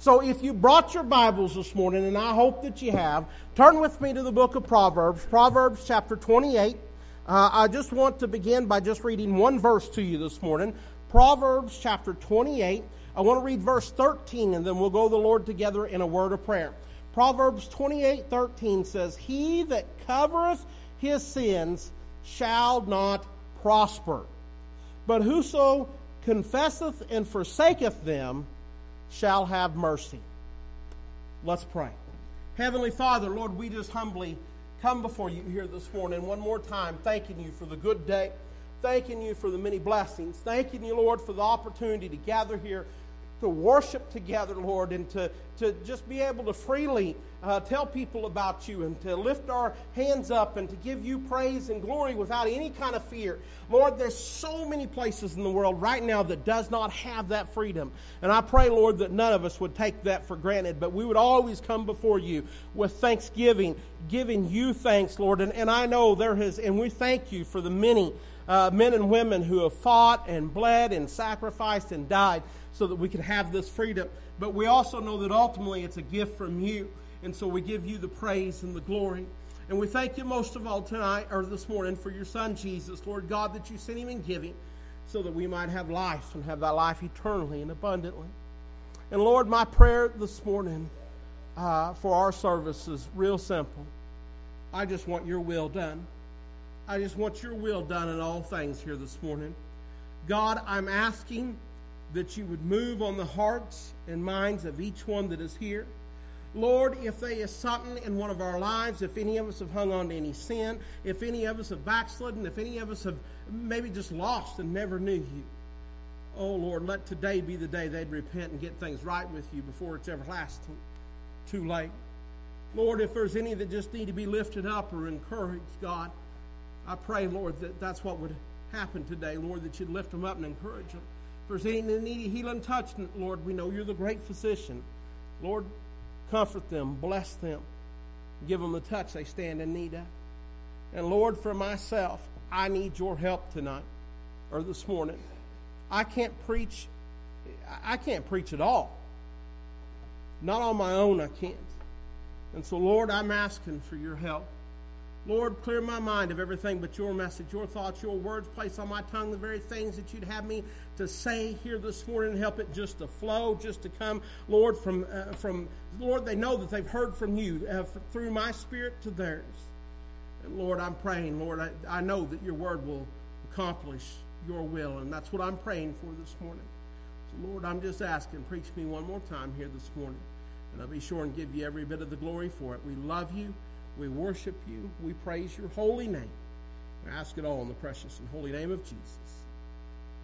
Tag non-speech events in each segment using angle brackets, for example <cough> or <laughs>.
So if you brought your Bibles this morning, and I hope that you have, turn with me to the book of Proverbs, Proverbs chapter 28. Uh, I just want to begin by just reading one verse to you this morning. Proverbs chapter 28. I want to read verse 13, and then we'll go to the Lord together in a word of prayer. Proverbs 28 13 says, He that covereth his sins shall not prosper. But whoso confesseth and forsaketh them shall have mercy. Let's pray. Heavenly Father, Lord, we just humbly come before you here this morning one more time, thanking you for the good day, thanking you for the many blessings, thanking you, Lord, for the opportunity to gather here to worship together, Lord, and to, to just be able to freely uh, tell people about you and to lift our hands up and to give you praise and glory without any kind of fear. Lord, there's so many places in the world right now that does not have that freedom. And I pray, Lord, that none of us would take that for granted, but we would always come before you with thanksgiving, giving you thanks, Lord. And, and I know there has, and we thank you for the many uh, men and women who have fought and bled and sacrificed and died so that we could have this freedom. But we also know that ultimately it's a gift from you. And so we give you the praise and the glory. And we thank you most of all tonight or this morning for your son Jesus, Lord God, that you sent him and give him so that we might have life and have that life eternally and abundantly. And Lord, my prayer this morning uh, for our service is real simple. I just want your will done. I just want your will done in all things here this morning. God, I'm asking that you would move on the hearts and minds of each one that is here. Lord, if there is something in one of our lives, if any of us have hung on to any sin, if any of us have backslidden, if any of us have maybe just lost and never knew you, oh Lord, let today be the day they'd repent and get things right with you before it's everlasting. Too late. Lord, if there's any that just need to be lifted up or encouraged, God, I pray, Lord, that that's what would happen today, Lord, that you'd lift them up and encourage them If there's any need healing touch, Lord, we know you're the great physician. Lord, comfort them, bless them, give them the touch they stand in need of. And Lord, for myself, I need your help tonight or this morning. I can't preach. I can't preach at all. Not on my own, I can't. And so, Lord, I'm asking for your help. Lord, clear my mind of everything but your message, your thoughts, your words. Place on my tongue the very things that you'd have me to say here this morning. And help it just to flow, just to come, Lord, from, uh, from Lord, they know that they've heard from you uh, through my spirit to theirs. And Lord, I'm praying, Lord, I, I know that your word will accomplish your will, and that's what I'm praying for this morning. So, Lord, I'm just asking, preach me one more time here this morning, and I'll be sure and give you every bit of the glory for it. We love you. We worship you. We praise your holy name. We ask it all in the precious and holy name of Jesus.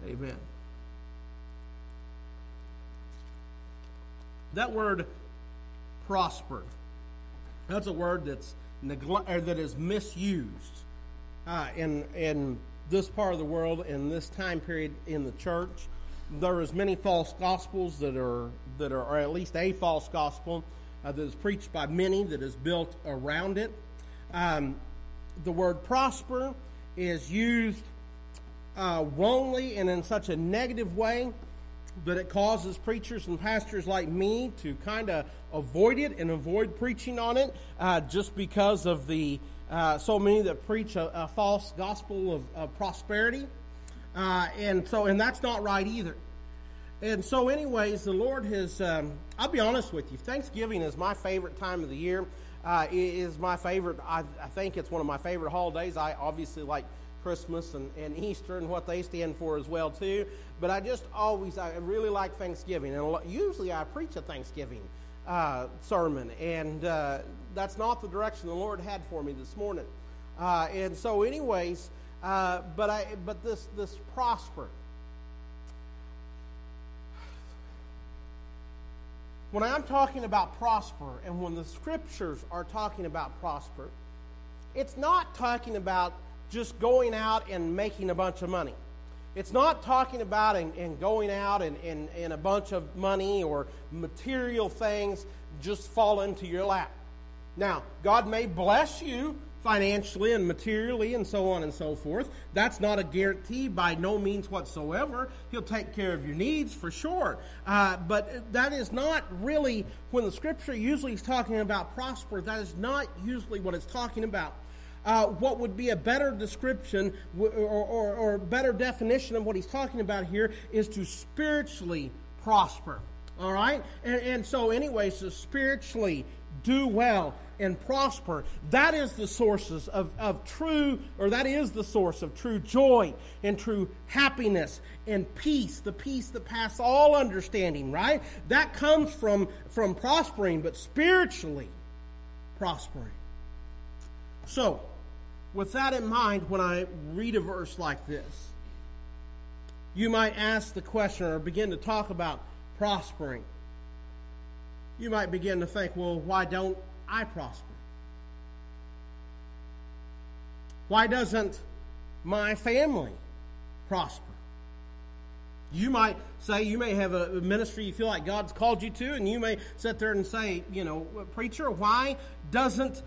Amen. That word prosper, that's a word that's negl- or that is misused uh, in, in this part of the world, in this time period in the church. There is many false gospels that are, that are or at least a false gospel uh, that is preached by many, that is built around it. Um, the word prosper is used uh, wrongly and in such a negative way that it causes preachers and pastors like me to kind of avoid it and avoid preaching on it uh, just because of the uh, so many that preach a, a false gospel of, of prosperity. Uh, and so, and that's not right either. And so, anyways, the Lord has, um, I'll be honest with you, Thanksgiving is my favorite time of the year. Uh, is my favorite, I, I, think it's one of my favorite holidays. I obviously like Christmas and, and Easter and what they stand for as well, too. But I just always, I really like Thanksgiving. And usually I preach a Thanksgiving uh, sermon. And uh, that's not the direction the Lord had for me this morning. Uh, and so, anyways, uh, but, I, but this, this prosper When I'm talking about prosper and when the scriptures are talking about prosper, it's not talking about just going out and making a bunch of money. It's not talking about and, and going out and, and, and a bunch of money or material things just fall into your lap. Now, God may bless you financially and materially and so on and so forth. That's not a guarantee by no means whatsoever. He'll take care of your needs for sure. Uh, but that is not really, when the scripture usually is talking about prosper, that is not usually what it's talking about. Uh, what would be a better description or, or, or better definition of what he's talking about here is to spiritually prosper. All right? And, and so, anyways, to spiritually do well and prosper. That is the sources of, of true, or that is the source of true joy and true happiness and peace, the peace that passes all understanding, right? That comes from, from prospering, but spiritually prospering. So, with that in mind, when I read a verse like this, you might ask the question or begin to talk about prospering. You might begin to think, well, why don't I prosper? Why doesn't my family prosper? You might say, you may have a ministry you feel like God's called you to, and you may sit there and say, you know, preacher, why doesn't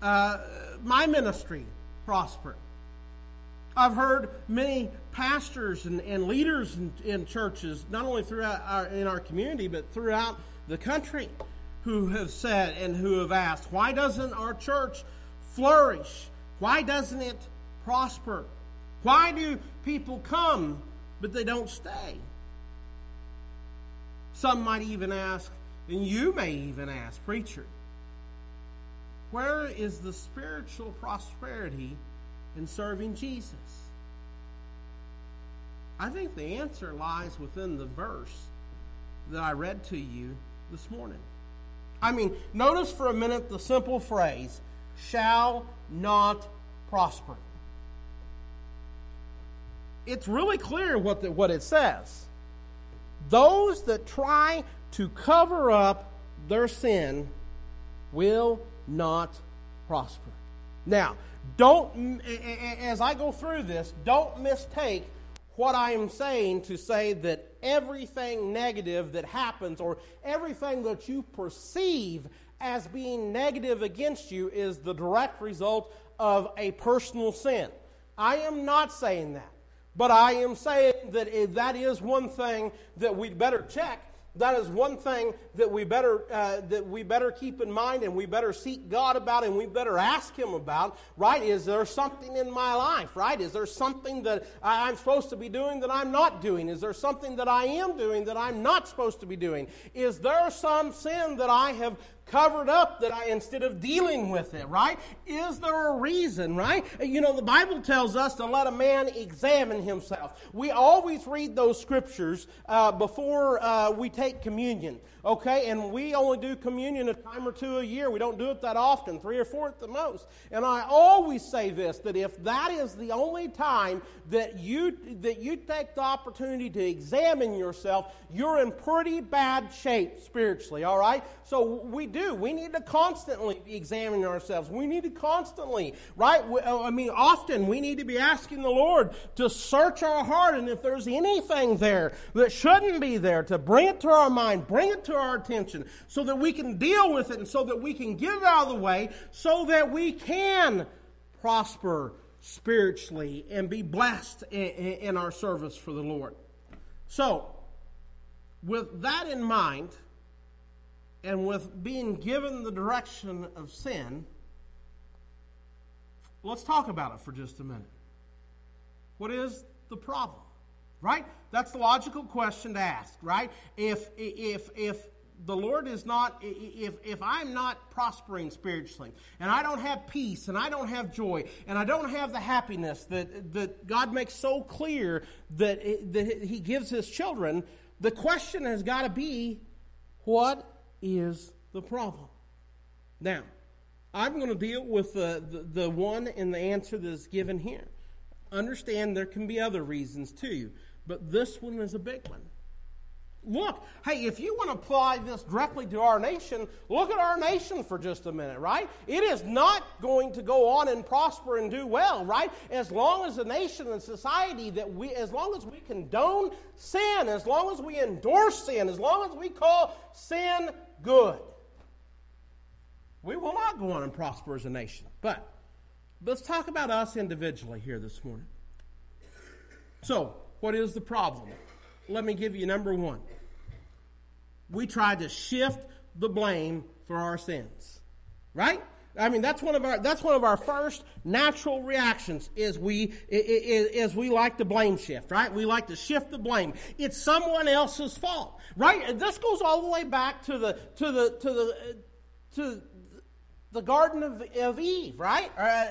uh, my ministry prosper? I've heard many pastors and, and leaders in, in, churches, not only throughout our, in our community, but throughout the country, who have said and who have asked, why doesn't our church flourish? Why doesn't it prosper? Why do people come but they don't stay? Some might even ask, and you may even ask, preacher, where is the spiritual prosperity in serving Jesus? I think the answer lies within the verse that I read to you this morning. I mean, notice for a minute the simple phrase, shall not prosper. It's really clear what, the, what it says. Those that try to cover up their sin will not prosper. Now, don't, as I go through this, don't mistake what I am saying to say that everything negative that happens or everything that you perceive as being negative against you is the direct result of a personal sin. I am not saying that. But I am saying that that is one thing that we'd better check that is one thing that we better uh, that we better keep in mind and we better seek God about and we better ask him about right? Is there something in my life right? Is there something that I'm supposed to be doing that I'm not doing? Is there something that I am doing that I'm not supposed to be doing? Is there some sin that I have covered up that I, instead of dealing with it, right? Is there a reason, right? You know, the Bible tells us to let a man examine himself. We always read those scriptures uh, before uh, we take communion, okay? And we only do communion a time or two a year. We don't do it that often, three or four at the most. And I always say this that if that is the only time that you that you take the opportunity to examine yourself, you're in pretty bad shape spiritually, all right? So we do. We need to constantly be examining ourselves. We need to constantly, right? Uh, I mean, often we need to be asking the Lord to search our heart, and if there's anything there that shouldn't be there, to bring it to our mind, bring it to our attention, so that we can deal with it, and so that we can get it out of the way, so that we can prosper spiritually and be blessed in our service for the Lord. So, with that in mind, and with being given the direction of sin, let's talk about it for just a minute. What is the problem? Right? That's the logical question to ask, right? If if if the Lord is not if if I'm not prospering spiritually and I don't have peace and I don't have joy and I don't have the happiness that that God makes so clear that that he gives his children, the question has got to be what is the problem. Now, I'm going to deal with the, the, the one in the answer that is given here. Understand there can be other reasons too, but this one is a big one. Look, hey, if you want to apply this directly to our nation, look at our nation for just a minute, right? It is not going to go on and prosper and do well, right? As long as a nation and society that we, as long as we condone sin, as long as we endorse sin, as long as we call sin good, we will not go on and prosper as a nation. But let's talk about us individually here this morning. So, what is the problem? Let me give you number one. We try to shift the blame for our sins. Right? I mean, that's one of our that's one of our first natural reactions. Is we is, is we like to blame shift, right? We like to shift the blame. It's someone else's fault, right? This goes all the way back to the to the to the to the Garden of, of Eve, right? Uh,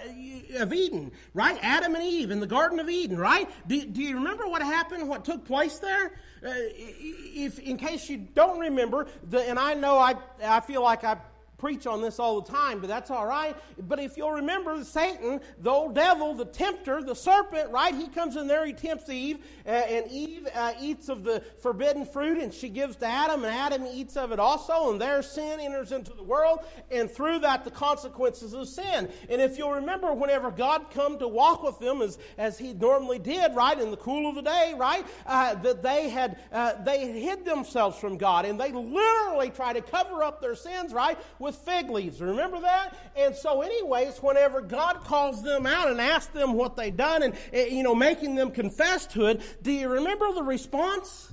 of Eden, right? Adam and Eve in the Garden of Eden, right? Do, do you remember what happened, what took place there? Uh, if, in case you don't remember, the, and I know I, I feel like I preach on this all the time, but that's all right. But if you'll remember, Satan, the old devil, the tempter, the serpent, right? He comes in there, he tempts Eve, uh, and Eve uh, eats of the forbidden fruit, and she gives to Adam, and Adam eats of it also, and their sin enters into the world, and through that, the consequences of sin. And if you'll remember, whenever God come to walk with them, as, as he normally did, right, in the cool of the day, right, uh, that they had, uh, they hid themselves from God, and they literally tried to cover up their sins, right, with fig leaves. Remember that? And so, anyways, whenever God calls them out and asks them what they've done and, eh, you know, making them confess to it, do you remember the response?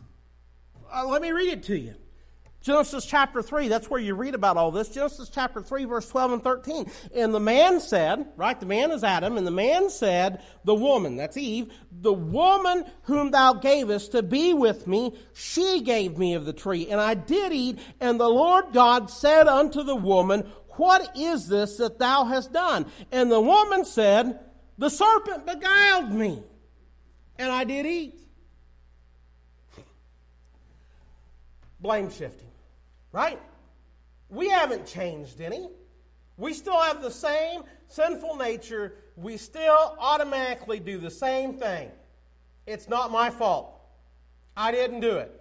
Uh, let me read it to you. Genesis chapter 3, that's where you read about all this. Genesis chapter 3, verse 12 and 13. And the man said, right, the man is Adam, and the man said, the woman, that's Eve, the woman whom thou gavest to be with me, she gave me of the tree, and I did eat. And the Lord God said unto the woman, What is this that thou hast done? And the woman said, The serpent beguiled me, and I did eat. <laughs> Blame shifting. Right? We haven't changed any. We still have the same sinful nature. We still automatically do the same thing. It's not my fault. I didn't do it.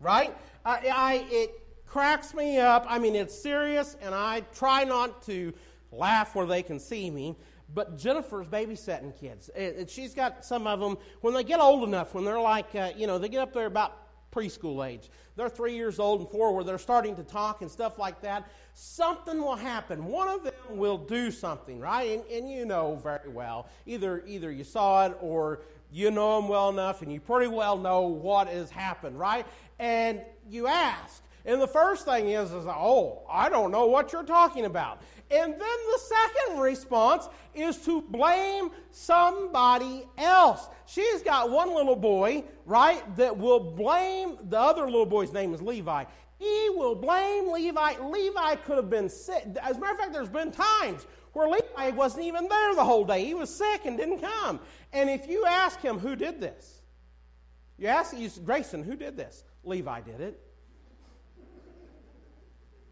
Right? I, I, it cracks me up. I mean, it's serious, and I try not to laugh where they can see me. But Jennifer's babysitting kids. and She's got some of them, when they get old enough, when they're like, uh, you know, they get up there about preschool age. They're three years old and four where they're starting to talk and stuff like that. Something will happen. One of them will do something, right? And, and you know very well. Either, either you saw it or you know them well enough and you pretty well know what has happened, right? And you ask. And the first thing is, is, oh, I don't know what you're talking about. And then the second response is to blame somebody else. She's got one little boy, right, that will blame the other little boy's name is Levi. He will blame Levi. Levi could have been sick. As a matter of fact, there's been times where Levi wasn't even there the whole day. He was sick and didn't come. And if you ask him who did this, you ask Grayson, who did this? Levi did it.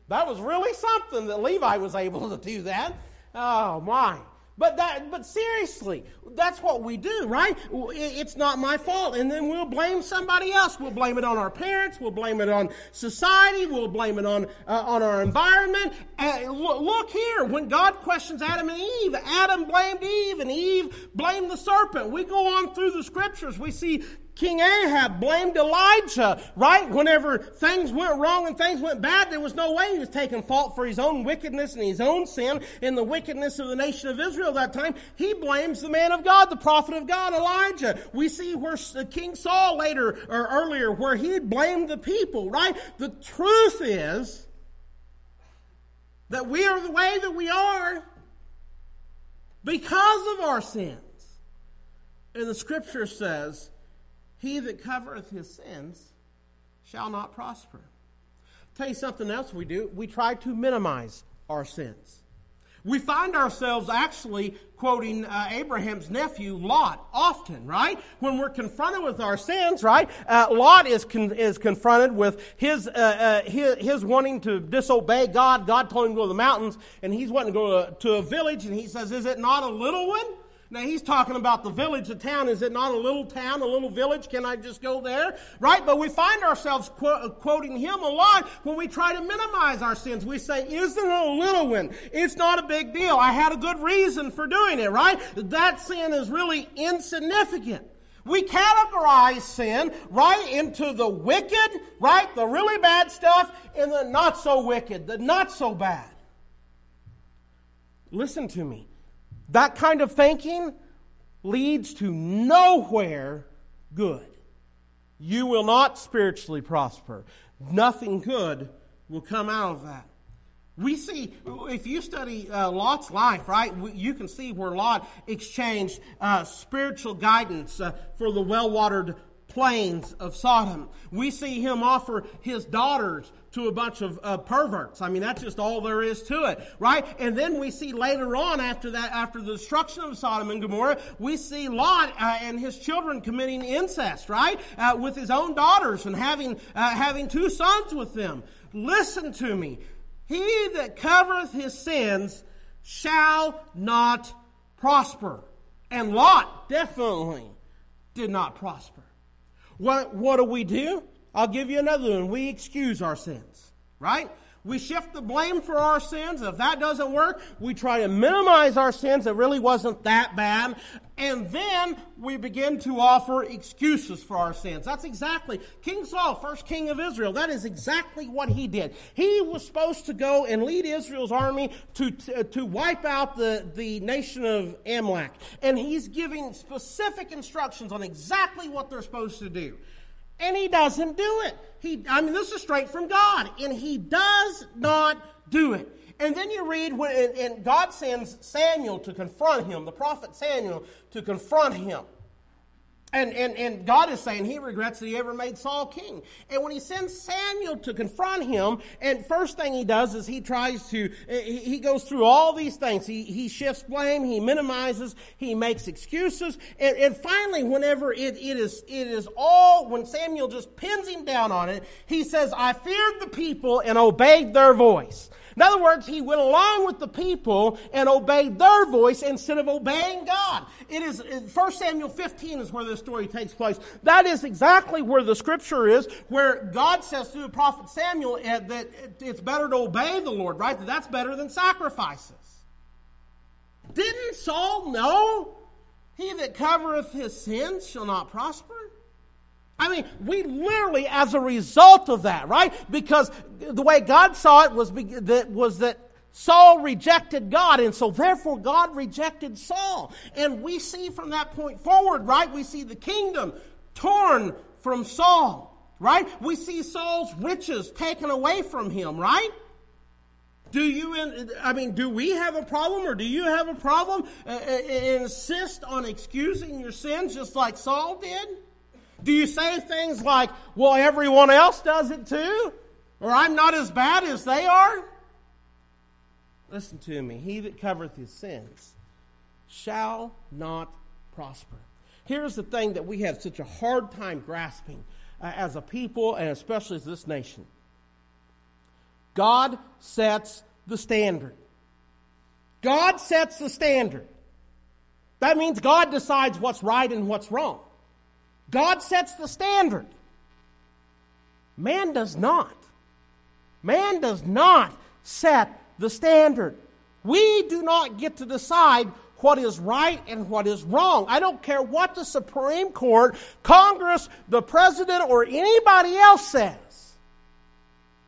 That was really something that Levi was able to do that. Oh my. But that, but seriously, that's what we do, right? It's not my fault. And then we'll blame somebody else. We'll blame it on our parents. We'll blame it on society. We'll blame it on, uh, on our environment. Look here. When God questions Adam and Eve, Adam blamed Eve and Eve blamed the serpent. We go on through the scriptures. We see King Ahab blamed Elijah, right? Whenever things went wrong and things went bad, there was no way he was taking fault for his own wickedness and his own sin and the wickedness of the nation of Israel that time. He blames the man of God, the prophet of God, Elijah. We see where uh, King Saul later or earlier where he blamed the people, right? The truth is that we are the way that we are because of our sins. And the scripture says, he that covereth his sins shall not prosper. tell you something else we do. We try to minimize our sins. We find ourselves actually quoting uh, Abraham's nephew Lot often, right? When we're confronted with our sins, right? Uh, Lot is con- is confronted with his, uh, uh his, his wanting to disobey God. God told him to go to the mountains, and he's wanting to go to, to a village, and he says, "Is it not a little one?" Now he's talking about the village, the town. Is it not a little town, a little village? Can I just go there? Right? But we find ourselves qu- uh, quoting him a lot when we try to minimize our sins. We say, isn't it a little one? It's not a big deal. I had a good reason for doing it, right? That sin is really insignificant. We categorize sin right into the wicked, right? The really bad stuff and the not so wicked, the not so bad. Listen to me. That kind of thinking leads to nowhere good. You will not spiritually prosper. Nothing good will come out of that. We see, if you study uh, Lot's life, right, you can see where Lot exchanged uh, spiritual guidance uh, for the well watered plains of Sodom. We see him offer his daughters to a bunch of uh, perverts. I mean, that's just all there is to it, right? And then we see later on, after that, after the destruction of Sodom and Gomorrah, we see Lot uh, and his children committing incest, right, uh, with his own daughters and having uh, having two sons with them. Listen to me. He that covereth his sins shall not prosper. And Lot definitely did not prosper. What, what do we do? I'll give you another one. We excuse our sins, right? We shift the blame for our sins. If that doesn't work, we try to minimize our sins. It really wasn't that bad. And then we begin to offer excuses for our sins. That's exactly King Saul, first king of Israel. That is exactly what he did. He was supposed to go and lead Israel's army to, to, to wipe out the, the nation of Amalek. And he's giving specific instructions on exactly what they're supposed to do. And he doesn't do it. He, I mean, this is straight from God. And he does not do it. And then you read when and God sends Samuel to confront him, the prophet Samuel to confront him. And, and, and God is saying he regrets that he ever made Saul king. And when he sends Samuel to confront him, and first thing he does is he tries to, eh, he goes through all these things. He, he shifts blame, he minimizes, he makes excuses. And, and finally, whenever it, it, is, it is all, when Samuel just pins him down on it, he says, I feared the people and obeyed their voice. In other words, he went along with the people and obeyed their voice instead of obeying God. It is 1 Samuel 15 is where this story takes place. That is exactly where the scripture is, where God says through the prophet Samuel eh, that it's better to obey the Lord, right? That that's better than sacrifices. Didn't Saul know? He that covereth his sins shall not prosper. I mean, we literally, as a result of that, right? Because the way God saw it was that, was that Saul rejected God, and so therefore God rejected Saul. And we see from that point forward, right? We see the kingdom torn from Saul, right? We see Saul's riches taken away from him, right? Do you, I mean, do we have a problem or do you have a problem? Uh, uh insist on excusing your sins just like Saul did? Do you say things like, well, everyone else does it too? Or I'm not as bad as they are? Listen to me. He that covereth his sins shall not prosper. Here's the thing that we have such a hard time grasping uh, as a people and especially as this nation God sets the standard. God sets the standard. That means God decides what's right and what's wrong. God sets the standard. Man does not. Man does not set the standard. We do not get to decide what is right and what is wrong. I don't care what the Supreme Court, Congress, the President, or anybody else says.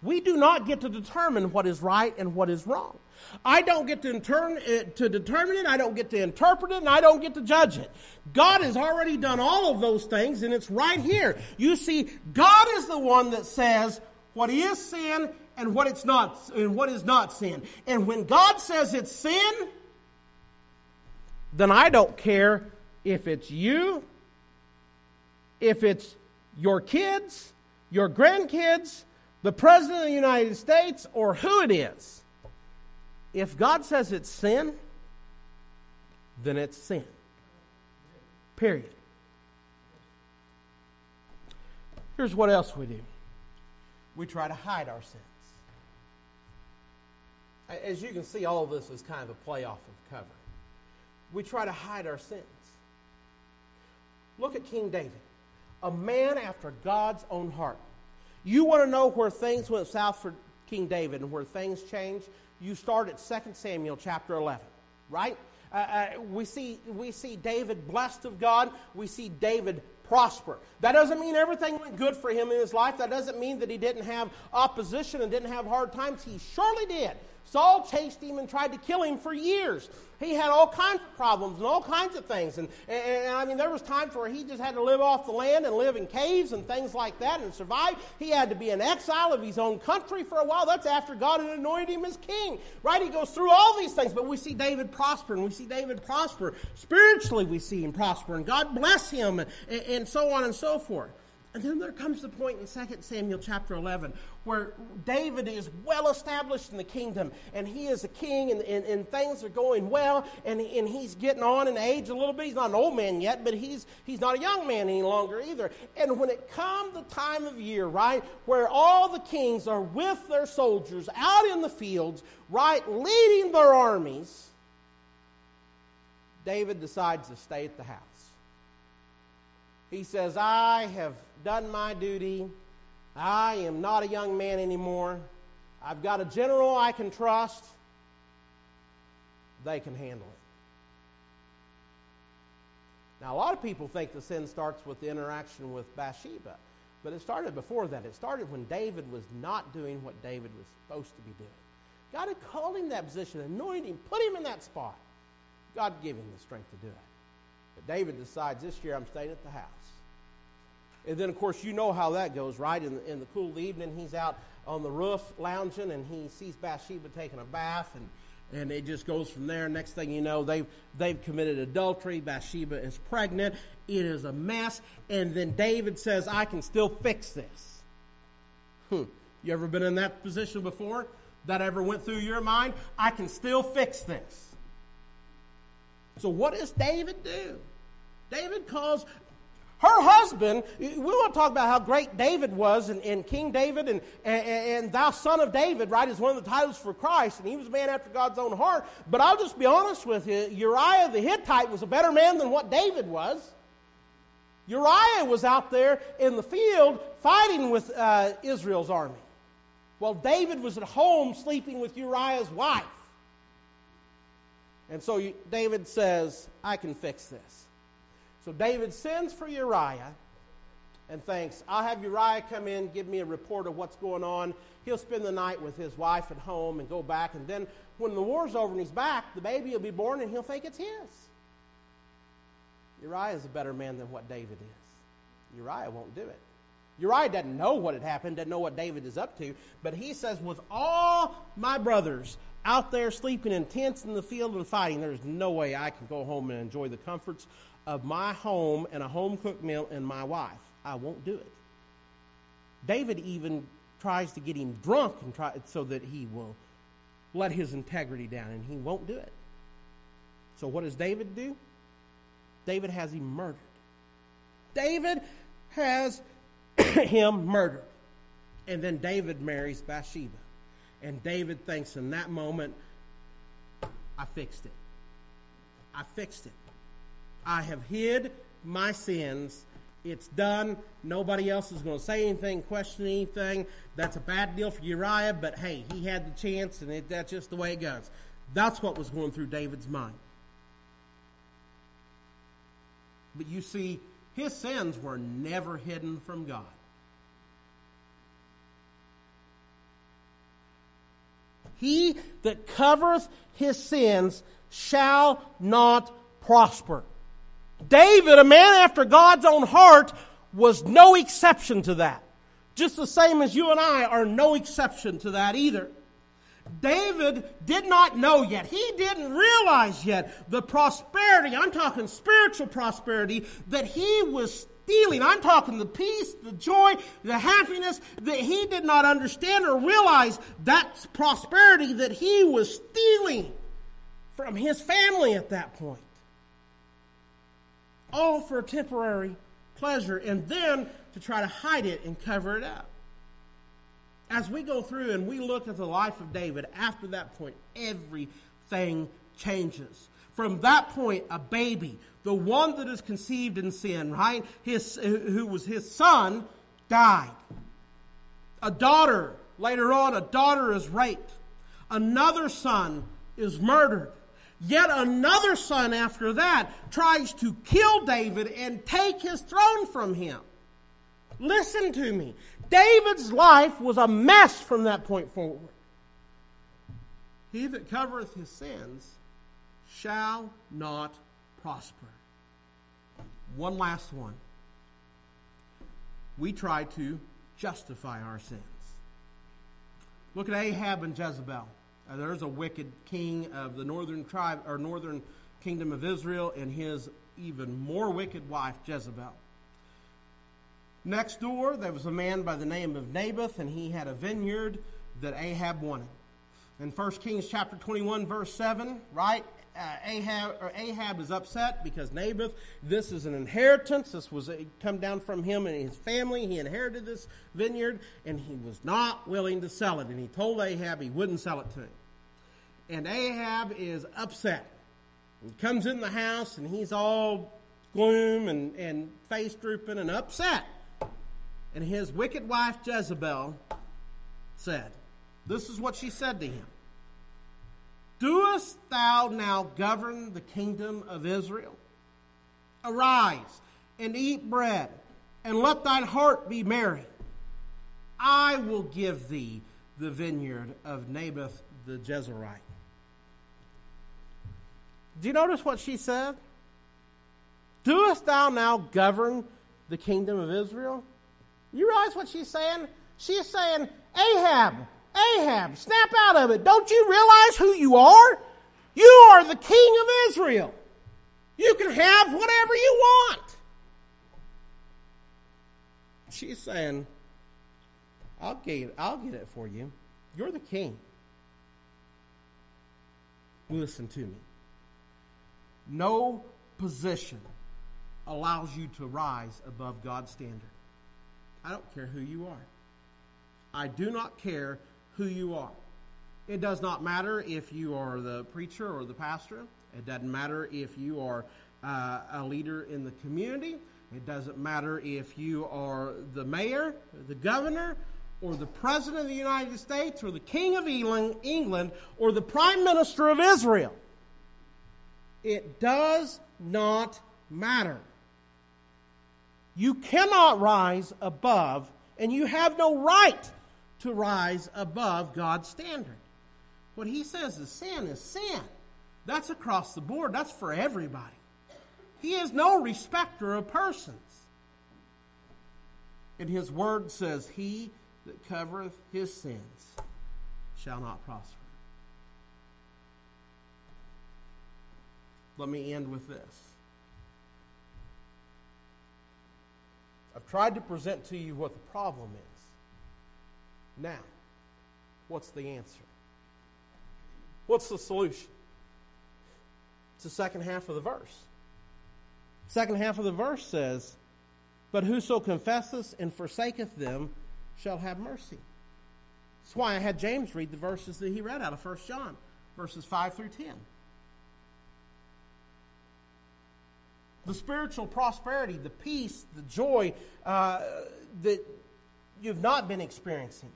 We do not get to determine what is right and what is wrong. I don't get to, intern, uh, to determine it, I don't get to interpret it, and I don't get to judge it. God has already done all of those things, and it's right here. You see, God is the one that says what is sin and what it's not and what is not sin. And when God says it's sin, then I don't care if it's you, if it's your kids, your grandkids, the President of the United States, or who it is if God says it's sin, then it's sin. Period. Here's what else we do we try to hide our sins. As you can see, all of this is kind of a play off of cover. We try to hide our sins. Look at King David, a man after God's own heart. You want to know where things went south for King David and where things changed? You start at 2 Samuel chapter 11, right? Uh, uh, we, see, we see David blessed of God. We see David prosper. That doesn't mean everything went good for him in his life. That doesn't mean that he didn't have opposition and didn't have hard times. He surely did. Saul chased him and tried to kill him for years. He had all kinds of problems and all kinds of things. And, and, and, I mean, there was times where he just had to live off the land and live in caves and things like that and survive. He had to be an exile of his own country for a while. That's after God had anointed him as king, right? He goes through all these things. But we see David prosper, and we see David prosper. Spiritually, we see him prosper, and God bless him, and, and so on and so forth. And then there comes the point in 2 Samuel chapter 11 where David is well established in the kingdom and he is a king and, and, and things are going well and, and he's getting on in age a little bit. He's not an old man yet, but he's, he's not a young man any longer either. And when it comes the time of year, right, where all the kings are with their soldiers out in the fields, right, leading their armies, David decides to stay at the house. He says, I have done my duty. I am not a young man anymore. I've got a general I can trust. They can handle it. Now, a lot of people think the sin starts with the interaction with Bathsheba, but it started before that. It started when David was not doing what David was supposed to be doing. God had called him that position, anointed him, put him in that spot. God gave him the strength to do it. But David decides this year I'm staying at the house. And then, of course, you know how that goes, right? In the, in the cool evening, he's out on the roof lounging and he sees Bathsheba taking a bath and and it just goes from there. Next thing you know, they've they've committed adultery. Bathsheba is pregnant. It is a mess. And then David says, "I can still fix this." Hmm. You ever been in that position before? That ever went through your mind? I can still fix this. So what does David do? David calls her husband, we want to talk about how great David was and, and King David and, and, and, thou son of David, right, is one of the titles for Christ, and he was a man after God's own heart. But I'll just be honest with you Uriah the Hittite was a better man than what David was. Uriah was out there in the field fighting with uh, Israel's army, while David was at home sleeping with Uriah's wife. And so David says, I can fix this. So David sends for Uriah and thinks, I'll have Uriah come in, give me a report of what's going on. He'll spend the night with his wife at home and go back. And then when the war's over and he's back, the baby will be born and he'll think it's his. Uriah is a better man than what David is. Uriah won't do it. Uriah doesn't know what had happened, doesn't know what David is up to, but he says, With all my brothers out there sleeping in tents in the field and fighting, there's no way I can go home and enjoy the comforts of my home and a home cooked meal and my wife. I won't do it. David even tries to get him drunk and try so that he will let his integrity down, and he won't do it. So what does David do? David has him murdered. David has <coughs> him murdered. And then David marries Bathsheba. And David thinks in that moment, I fixed it. I fixed it. I have hid my sins. It's done. Nobody else is going to say anything, question anything. That's a bad deal for Uriah, but hey, he had the chance, and it, that's just the way it goes. That's what was going through David's mind. But you see, his sins were never hidden from God. He that covereth his sins shall not prosper. David, a man after God's own heart, was no exception to that. Just the same as you and I are no exception to that either. David did not know yet. He didn't realize yet the prosperity, I'm talking spiritual prosperity, that he was stealing. I'm talking the peace, the joy, the happiness that he did not understand or realize that prosperity that he was stealing from his family at that point all for temporary pleasure, and then to try to hide it and cover it up. As we go through and we look at the life of David, after that point, everything changes. From that point, a baby, the one that is conceived in sin, right? His, who was his son, died. A daughter, later on, a daughter is raped. Another son is murdered. Yet another son after that tries to kill David and take his throne from him. Listen to me. David's life was a mess from that point forward. He that covereth his sins shall not prosper. One last one. We try to justify our sins. Look at Ahab and Jezebel. Uh, there's a wicked king of the northern tribe or northern kingdom of Israel and his even more wicked wife Jezebel. Next door, there was a man by the name of Naboth, and he had a vineyard that Ahab wanted. In 1 Kings chapter 21, verse 7, right? Uh, Ahab, Ahab is upset because Naboth, this is an inheritance. This was a, come down from him and his family. He inherited this vineyard, and he was not willing to sell it. And he told Ahab he wouldn't sell it to him. And Ahab is upset. He comes in the house, and he's all gloom and, and face drooping and upset. And his wicked wife Jezebel said, This is what she said to him Doest thou now govern the kingdom of Israel? Arise and eat bread, and let thine heart be merry. I will give thee the vineyard of Naboth the Jezreelite. Do you notice what she said? Doest thou now govern the kingdom of Israel? You realize what she's saying? She's saying, Ahab, Ahab, snap out of it. Don't you realize who you are? You are the king of Israel. You can have whatever you want. She's saying, I'll get I'll get it for you. You're the king. Listen to me. No position allows you to rise above God's standard. I don't care who you are. I do not care who you are. It does not matter if you are the preacher or the pastor. It doesn't matter if you are uh, a leader in the community. It doesn't matter if you are the mayor, the governor, or the president of the United States, or the king of England, or the prime minister of Israel. It does not matter. You cannot rise above, and you have no right to rise above God's standard. What he says is sin is sin. That's across the board, that's for everybody. He is no respecter of persons. And his word says, He that covereth his sins shall not prosper. Let me end with this. I've tried to present to you what the problem is. Now, what's the answer? What's the solution? It's the second half of the verse. Second half of the verse says, But whoso confesseth and forsaketh them shall have mercy. That's why I had James read the verses that he read out of 1 John, verses 5 through 10. The spiritual prosperity, the peace, the joy uh, that you've not been experiencing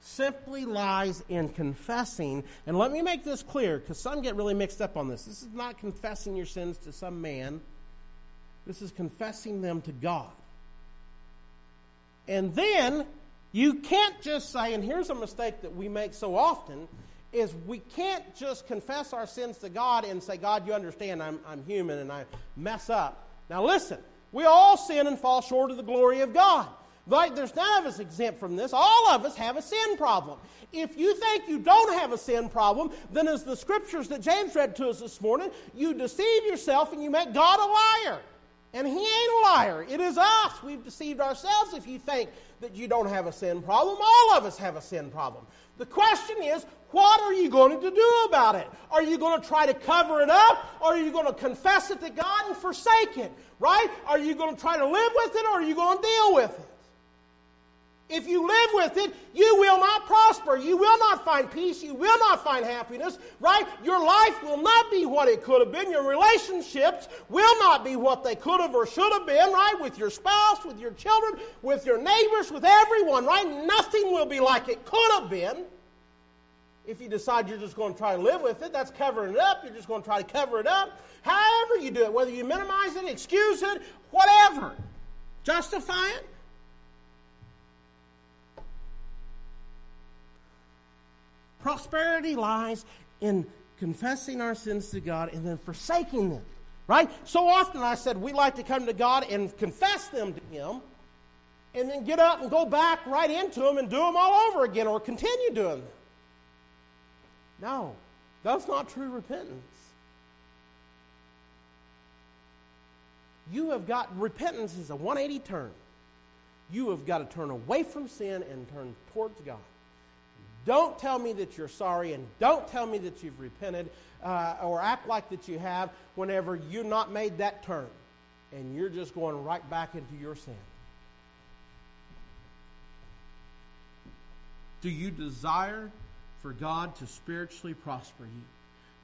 simply lies in confessing. And let me make this clear because some get really mixed up on this. This is not confessing your sins to some man, this is confessing them to God. And then you can't just say, and here's a mistake that we make so often is we can't just confess our sins to God and say, God, you understand I'm, I'm human and I mess up. Now listen, we all sin and fall short of the glory of God. Like there's none of us exempt from this. All of us have a sin problem. If you think you don't have a sin problem, then as the scriptures that James read to us this morning, you deceive yourself and you make God a liar. And he ain't a liar. It is us. We've deceived ourselves if you think that you don't have a sin problem. All of us have a sin problem. The question is, what are you going to do about it? Are you going to try to cover it up? Or are you going to confess it to God and forsake it? Right? Are you going to try to live with it or are you going to deal with it? If you live with it, you will not prosper. You will not find peace. You will not find happiness, right? Your life will not be what it could have been. Your relationships will not be what they could have or should have been, right? With your spouse, with your children, with your neighbors, with everyone, right? Nothing will be like it could have been If you decide you're just going to try to live with it, that's covering it up. You're just going to try to cover it up. However, you do it, whether you minimize it, excuse it, whatever, justify it. Prosperity lies in confessing our sins to God and then forsaking them. Right? So often I said we like to come to God and confess them to Him and then get up and go back right into them and do them all over again or continue doing them. No, that's not true repentance. You have got, repentance is a 180 turn. You have got to turn away from sin and turn towards God. Don't tell me that you're sorry and don't tell me that you've repented uh, or act like that you have whenever you're not made that turn and you're just going right back into your sin. Do you desire for God to spiritually prosper you?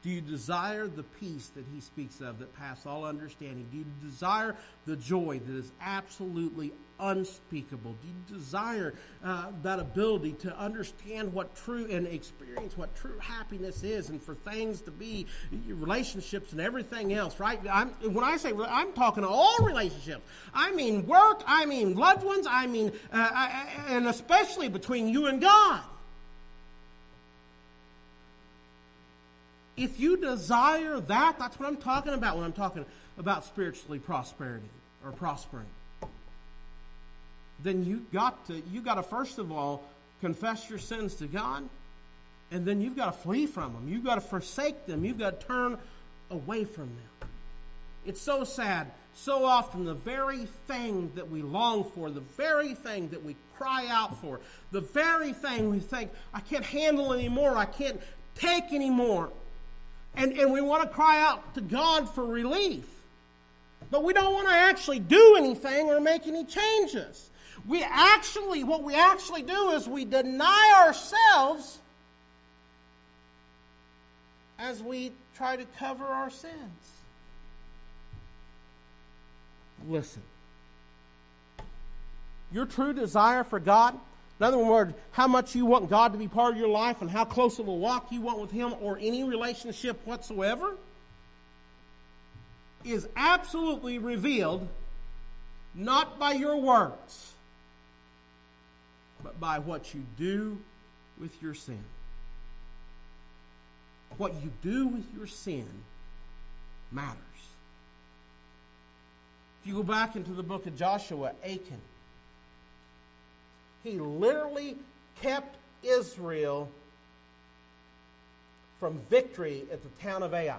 Do you desire the peace that he speaks of that passes all understanding? Do you desire the joy that is absolutely unspeakable? Do you desire uh, that ability to understand what true and experience what true happiness is and for things to be relationships and everything else, right? I'm, when I say I'm talking all relationships, I mean work, I mean loved ones, I mean, uh, I, and especially between you and God. If you desire that, that's what I'm talking about when I'm talking about spiritually prosperity or prospering. Then you got to you got to first of all confess your sins to God, and then you've got to flee from them. You've got to forsake them. You've got to turn away from them. It's so sad. So often, the very thing that we long for, the very thing that we cry out for, the very thing we think, I can't handle anymore, I can't take anymore, and, and we want to cry out to God for relief. But we don't want to actually do anything or make any changes. We actually, what we actually do is we deny ourselves as we try to cover our sins. Listen. Your true desire for God in other words, how much you want God to be part of your life and how close of a walk you want with Him or any relationship whatsoever is absolutely revealed not by your words, but by what you do with your sin. What you do with your sin matters. If you go back into the book of Joshua, Achan, he literally kept Israel from victory at the town of Ai.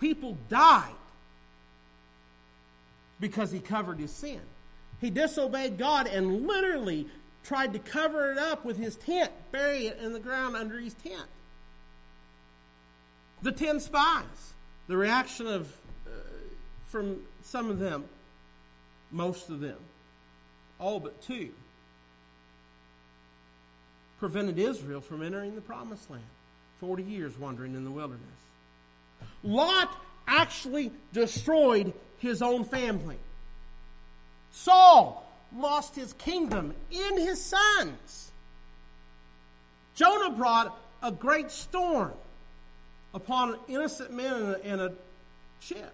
People died because he covered his sin. He disobeyed God and literally tried to cover it up with his tent, bury it in the ground under his tent. The ten spies, the reaction of uh, from some of them, most of them, all but two, prevented Israel from entering the promised land. 40 years wandering in the wilderness. Lot actually destroyed his own family. Saul lost his kingdom in his sons. Jonah brought a great storm upon innocent men in a, in a ship.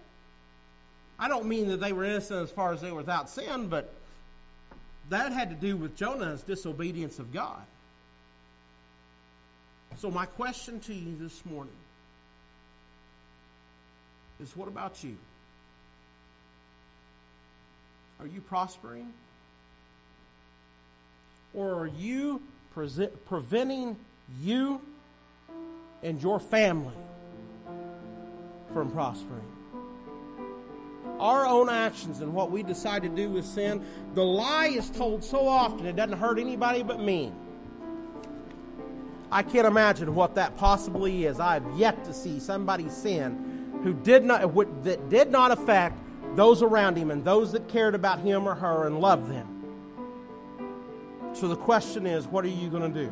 I don't mean that they were innocent as far as they were without sin, but that had to do with Jonah's disobedience of God. So, my question to you this morning is what about you? Are you prospering? Or are you pre- preventing you and your family from prospering? Our own actions and what we decide to do with sin, the lie is told so often it doesn't hurt anybody but me. I can't imagine what that possibly is. I have yet to see somebody sin who did not that did not affect those around him and those that cared about him or her and loved them. So the question is, what are you going to do?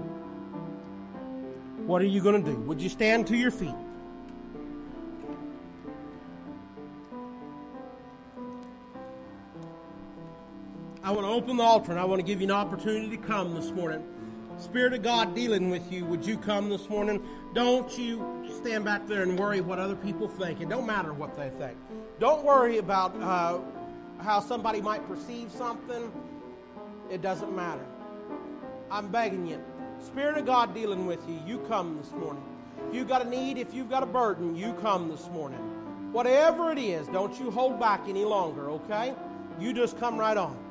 What are you going to do? Would you stand to your feet? I want to open the altar and I want to give you an opportunity to come this morning. Spirit of God dealing with you, would you come this morning? Don't you stand back there and worry what other people think. It don't matter what they think. Don't worry about uh, how somebody might perceive something. It doesn't matter. I'm begging you. Spirit of God dealing with you, you come this morning. If you've got a need, if you've got a burden, you come this morning. Whatever it is, don't you hold back any longer, okay? You just come right on.